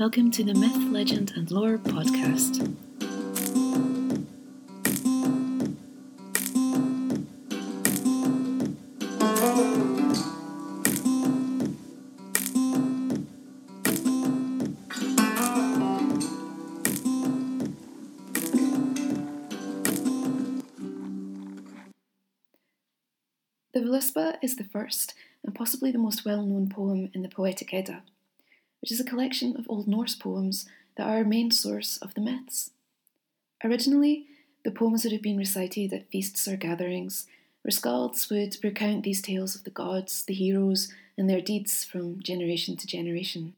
Welcome to the Myth, Legend and Lore podcast. The Völuspá is the first and possibly the most well known poem in the Poetic Edda, which is a collection of Old Norse poems that are a main source of the myths. Originally, the poems would have been recited at feasts or gatherings, where skalds would recount these tales of the gods, the heroes, and their deeds from generation to generation.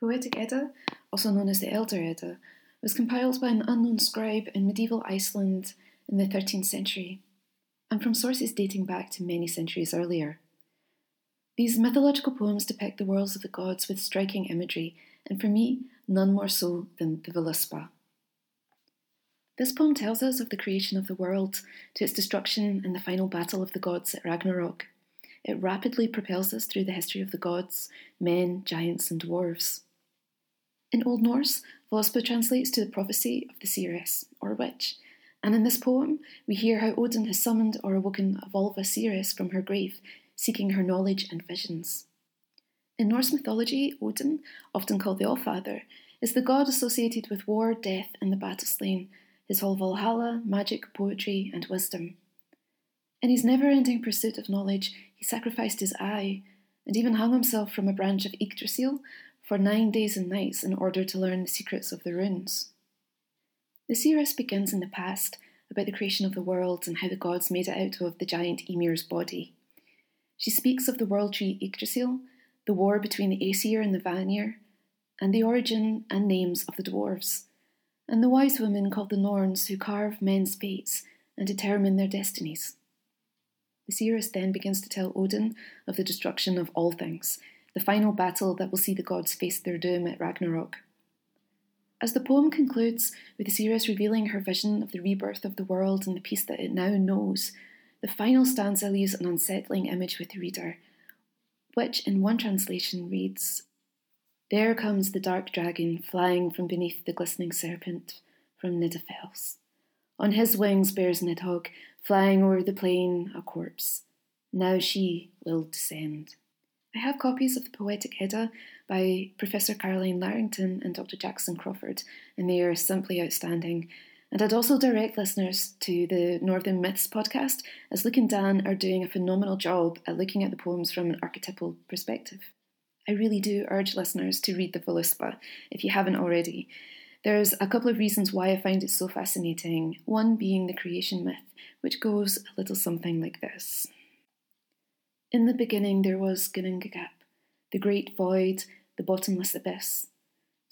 Poetic Edda, also known as the Elder Edda, was compiled by an unknown scribe in medieval Iceland in the 13th century, and from sources dating back to many centuries earlier. These mythological poems depict the worlds of the gods with striking imagery, and for me, none more so than the Völuspá. This poem tells us of the creation of the world, to its destruction and the final battle of the gods at Ragnarok. It rapidly propels us through the history of the gods, men, giants, and dwarves. In Old Norse, Völuspá translates to the prophecy of the seeress, or witch, and in this poem we hear how Odin has summoned or awoken Volva seeress from her grave seeking her knowledge and visions. In Norse mythology, Odin, often called the Allfather, is the god associated with war, death, and the battle slain, his whole Valhalla, magic, poetry, and wisdom. In his never ending pursuit of knowledge, he sacrificed his eye and even hung himself from a branch of Yggdrasil for nine days and nights in order to learn the secrets of the runes. The seeress begins in the past about the creation of the world and how the gods made it out of the giant Ymir's body. She speaks of the world tree Yggdrasil, the war between the Aesir and the Vanir, and the origin and names of the dwarves, and the wise women called the Norns who carve men's fates and determine their destinies. The seeress then begins to tell Odin of the destruction of all things, the final battle that will see the gods face their doom at Ragnarok. As the poem concludes with the seeress revealing her vision of the rebirth of the world and the peace that it now knows, the final stanza leaves an unsettling image with the reader, which in one translation reads There comes the dark dragon flying from beneath the glistening serpent from Nidafels. On his wings bears Nidhogg, flying over the plain a corpse. Now she will descend. I have copies of the Poetic Edda by Professor Carolyne Larrington and Dr. Jackson Crawford, and they are simply outstanding. And I'd also direct listeners to the Northern Myths podcast, as Luke and Dan are doing a phenomenal job at looking at the poems from an archetypal perspective. I really do urge listeners to read the Völuspá if you haven't already. There's a couple of reasons why I find it so fascinating, one being the creation myth, which goes a little something like this. In the beginning there was Ginnungagap, the great void, the bottomless abyss.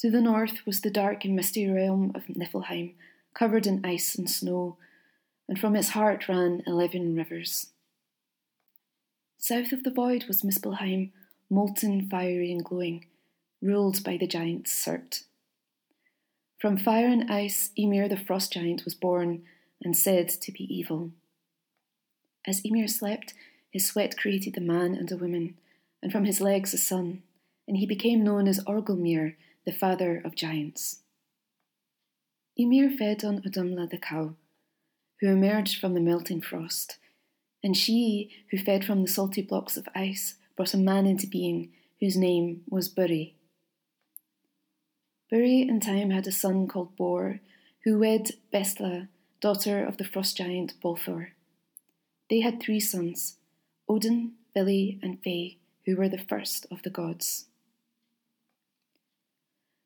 To the north was the dark and misty realm of Niflheim, covered in ice and snow, and from its heart ran eleven rivers. South of the void was Muspelheim, molten, fiery, and glowing, ruled by the giant Surt. From fire and ice, Ymir the frost giant was born and said to be evil. As Ymir slept, his sweat created a man and a woman, and from his legs a son, and he became known as Aurgelmir, the father of giants. Ymir fed on Audhumla the cow, who emerged from the melting frost, and she, who fed from the salty blocks of ice, brought a man into being whose name was Buri. Buri in time had a son called Bor, who wed Bestla, daughter of the frost giant Bolthor. They had three sons Odin, Vili, and Ve, who were the first of the gods.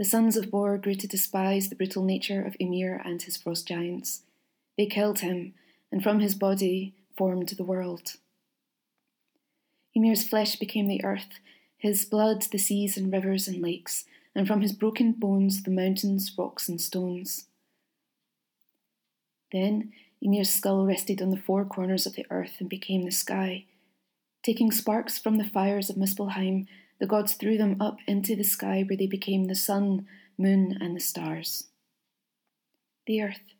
The sons of Bor grew to despise the brutal nature of Ymir and his frost giants. They killed him, and from his body formed the world. Ymir's flesh became the earth, his blood the seas and rivers and lakes, and from his broken bones the mountains, rocks, and stones. Then Ymir's skull rested on the four corners of the earth and became the sky. Taking sparks from the fires of Muspelheim, the gods threw them up into the sky where they became the sun, moon, and the stars. The earth,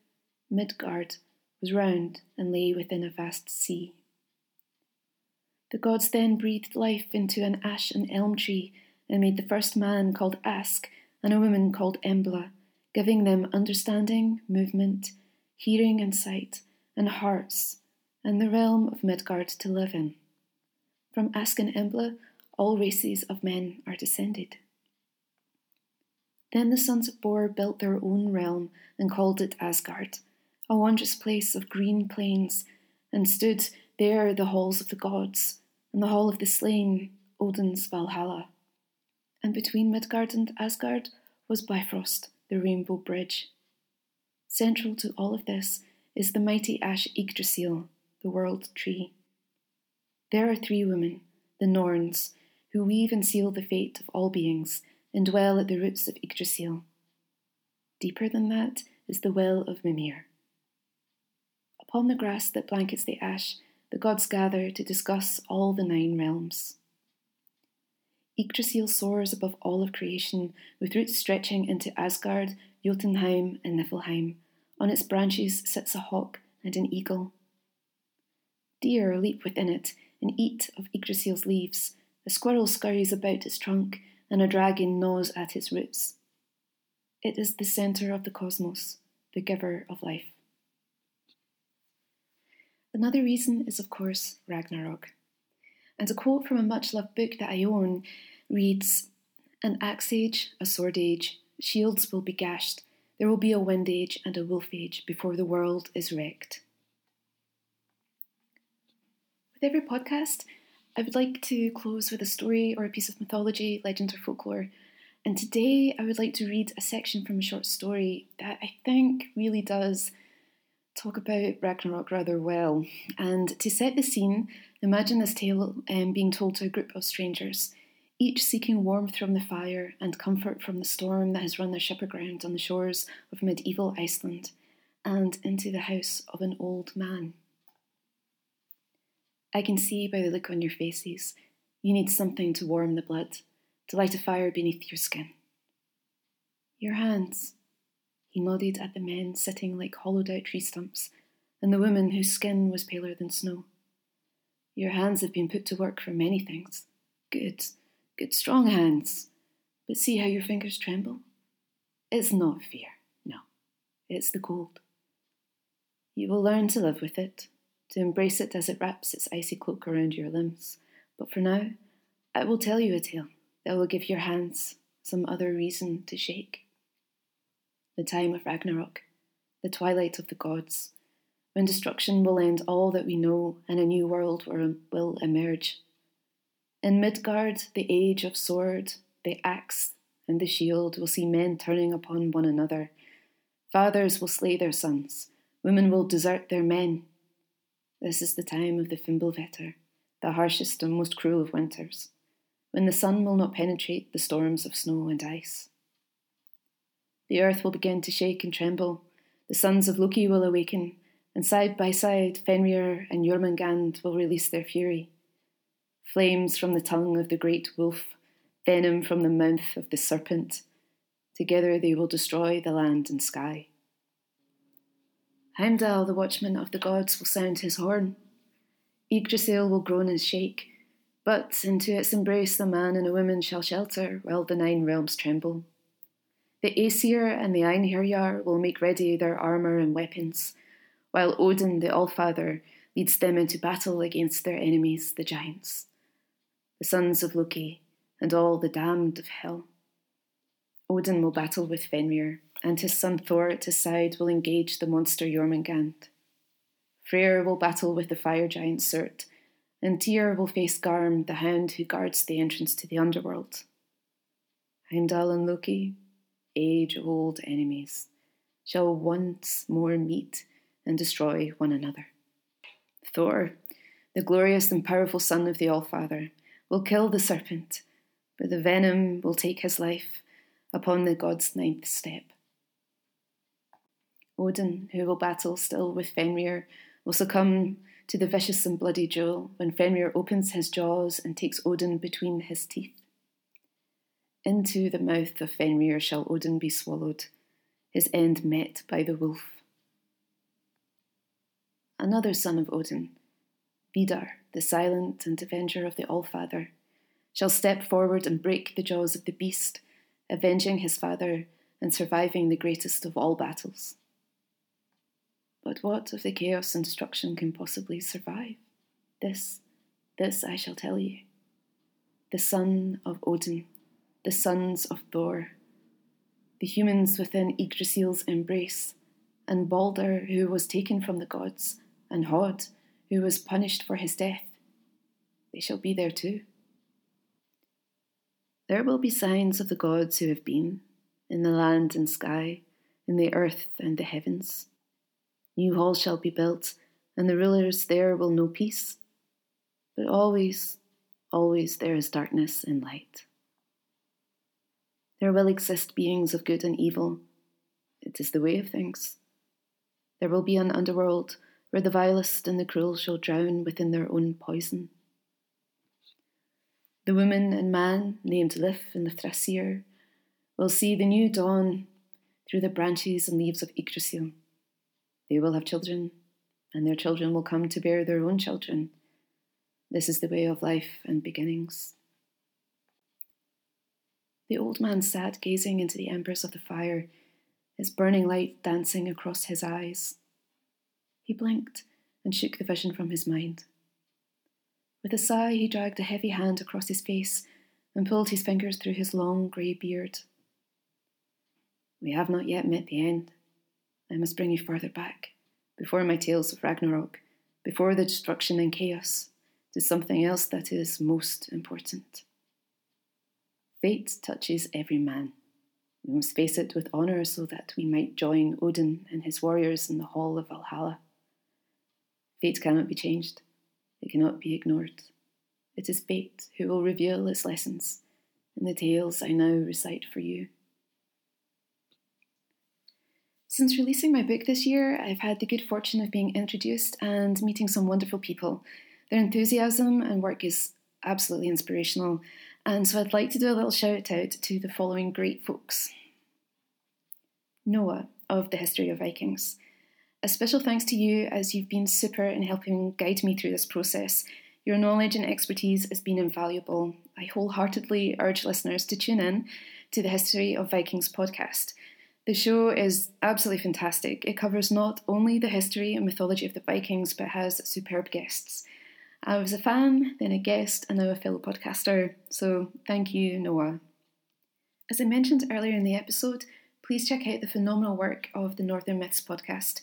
Midgard, was round and lay within a vast sea. The gods then breathed life into an ash and elm tree and made the first man called Ask and a woman called Embla, giving them understanding, movement, hearing and sight, and hearts, and the realm of Midgard to live in. From Ask and Embla, all races of men are descended. Then the sons of Bor built their own realm and called it Asgard, a wondrous place of green plains, and stood there the halls of the gods, and the hall of the slain, Odin's Valhalla. And between Midgard and Asgard was Bifrost, the rainbow bridge. Central to all of this is the mighty ash Yggdrasil, the world tree. There are three women, the Norns, who weave and seal the fate of all beings and dwell at the roots of Yggdrasil. Deeper than that is the well of Mimir. Upon the grass that blankets the ash, the gods gather to discuss all the nine realms. Yggdrasil soars above all of creation, with roots stretching into Asgard, Jotunheim, and Niflheim. On its branches sits a hawk and an eagle. Deer leap within it and eat of Yggdrasil's leaves. A squirrel scurries about its trunk, and a dragon gnaws at its roots. It is the centre of the cosmos, the giver of life. Another reason is, of course, Ragnarok. And a quote from a much loved book that I own reads An axe age, a sword age, shields will be gashed, there will be a wind age and a wolf age before the world is wrecked. With every podcast, I would like to close with a story or a piece of mythology, legend, or folklore. And today I would like to read a section from a short story that I think really does talk about Ragnarok rather well. And to set the scene, imagine this tale um, being told to a group of strangers, each seeking warmth from the fire and comfort from the storm that has run their ship aground on the shores of medieval Iceland and into the house of an old man. I can see by the look on your faces you need something to warm the blood, to light a fire beneath your skin. Your hands. He nodded at the men sitting like hollowed out tree stumps, and the woman whose skin was paler than snow. Your hands have been put to work for many things. Good, good, strong hands. But see how your fingers tremble? It's not fear, no, it's the cold. You will learn to live with it, to embrace it as it wraps its icy cloak around your limbs. But for now, I will tell you a tale that will give your hands some other reason to shake. The time of Ragnarok, the twilight of the gods, when destruction will end all that we know and a new world will emerge. In Midgard, the age of sword, the axe, and the shield will see men turning upon one another. Fathers will slay their sons, women will desert their men, this is the time of the Fimbulvetr, the harshest and most cruel of winters, when the sun will not penetrate the storms of snow and ice. The earth will begin to shake and tremble, the sons of Loki will awaken, and side by side Fenrir and Jormungand will release their fury. Flames from the tongue of the great wolf, venom from the mouth of the serpent. Together they will destroy the land and sky. Heimdall, the watchman of the gods, will sound his horn. Yggdrasil will groan and shake, but into its embrace the man and a woman shall shelter while the nine realms tremble. The Aesir and the Einherjar will make ready their armour and weapons, while Odin, the Allfather, leads them into battle against their enemies, the giants, the sons of Loki, and all the damned of hell. Odin will battle with Fenrir, and his son Thor at his side will engage the monster Jormungand. Freyr will battle with the fire giant Surt, and Tyr will face Garm, the hound who guards the entrance to the underworld. Heimdall and Loki, age old enemies, shall once more meet and destroy one another. Thor, the glorious and powerful son of the Allfather, will kill the serpent, but the venom will take his life upon the god's ninth step. Odin, who will battle still with Fenrir, will succumb to the vicious and bloody duel when Fenrir opens his jaws and takes Odin between his teeth. Into the mouth of Fenrir shall Odin be swallowed, his end met by the wolf. Another son of Odin, Vidar, the silent and avenger of the Allfather, shall step forward and break the jaws of the beast avenging his father and surviving the greatest of all battles. But what of the chaos and destruction can possibly survive? This, this I shall tell you. The son of Odin, the sons of Thor, the humans within Yggdrasil's embrace, and Balder, who was taken from the gods, and Hod, who was punished for his death. They shall be there too. There will be signs of the gods who have been, in the land and sky, in the earth and the heavens. New halls shall be built, and the rulers there will know peace. But always, always there is darkness and light. There will exist beings of good and evil. It is the way of things. There will be an underworld where the vilest and the cruel shall drown within their own poison. The woman and man, named Lif and the Thrasir, will see the new dawn through the branches and leaves of Yggdrasil. They will have children, and their children will come to bear their own children. This is the way of life and beginnings. The old man sat gazing into the embers of the fire, his burning light dancing across his eyes. He blinked and shook the vision from his mind. With a sigh, he dragged a heavy hand across his face and pulled his fingers through his long grey beard. We have not yet met the end. I must bring you further back, before my tales of Ragnarok, before the destruction and chaos, to something else that is most important. Fate touches every man. We must face it with honour so that we might join Odin and his warriors in the hall of Valhalla. Fate cannot be changed. It cannot be ignored. It is fate who will reveal its lessons in the tales I now recite for you. Since releasing my book this year, I've had the good fortune of being introduced and meeting some wonderful people. Their enthusiasm and work is absolutely inspirational, and so I'd like to do a little shout out to the following great folks Noah of the History of Vikings. A special thanks to you as you've been super in helping guide me through this process. Your knowledge and expertise has been invaluable. I wholeheartedly urge listeners to tune in to the History of Vikings podcast. The show is absolutely fantastic. It covers not only the history and mythology of the Vikings, but has superb guests. I was a fan, then a guest, and now a fellow podcaster, so thank you, Noah. As I mentioned earlier in the episode, please check out the phenomenal work of the Northern Myths podcast.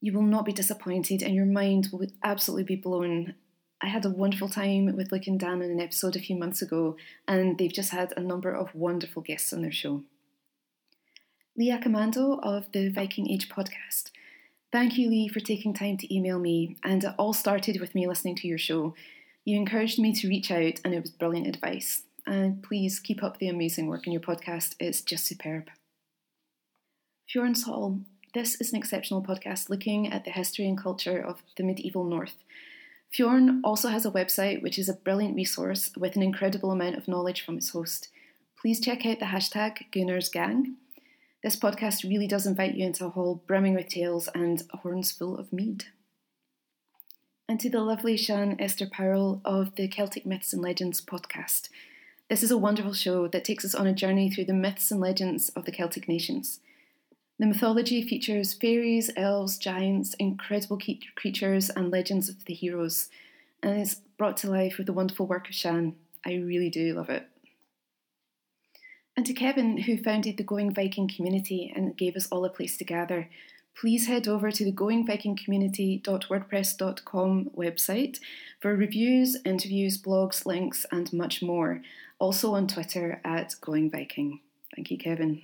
You will not be disappointed, and your mind will absolutely be blown. I had a wonderful time with Luke and Dan in an episode a few months ago, and they've just had a number of wonderful guests on their show. Lee Accomando of the Viking Age podcast. Thank you, Lee, for taking time to email me, and it all started with me listening to your show. You encouraged me to reach out, and it was brilliant advice. And please keep up the amazing work in your podcast, it's just superb. Fjorns Hall this is an exceptional podcast looking at the history and culture of the medieval North. Fjorn also has a website which is a brilliant resource with an incredible amount of knowledge from its host. Please check out the hashtag Gunnarsgang. This podcast really does invite you into a hall brimming with tales and horns full of mead. And to the lovely Shan Esther Powell of the Celtic Myths and Legends podcast. This is a wonderful show that takes us on a journey through the myths and legends of the Celtic nations. The mythology features fairies, elves, giants, incredible creatures, and legends of the heroes, and is brought to life with the wonderful work of Shan. I really do love it. And to Kevin, who founded the Going Viking community and gave us all a place to gather, please head over to the goingvikingcommunity.wordpress.com website for reviews, interviews, blogs, links, and much more. Also on Twitter at Going Viking. Thank you, Kevin.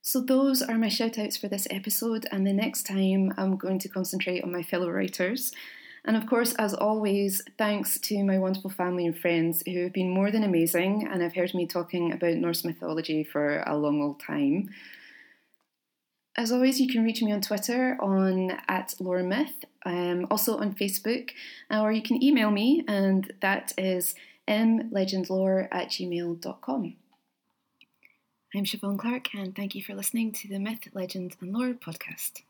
So, those are my shout outs for this episode, and the next time I'm going to concentrate on my fellow writers. And of course, as always, thanks to my wonderful family and friends who have been more than amazing and have heard me talking about Norse mythology for a long old time. As always, you can reach me on Twitter on at Laura Myth, um, also on Facebook, or you can email me, and that is mlegendlore at gmail.com. I'm Siobhan Clark, and thank you for listening to the Myth, Legend and Lore podcast.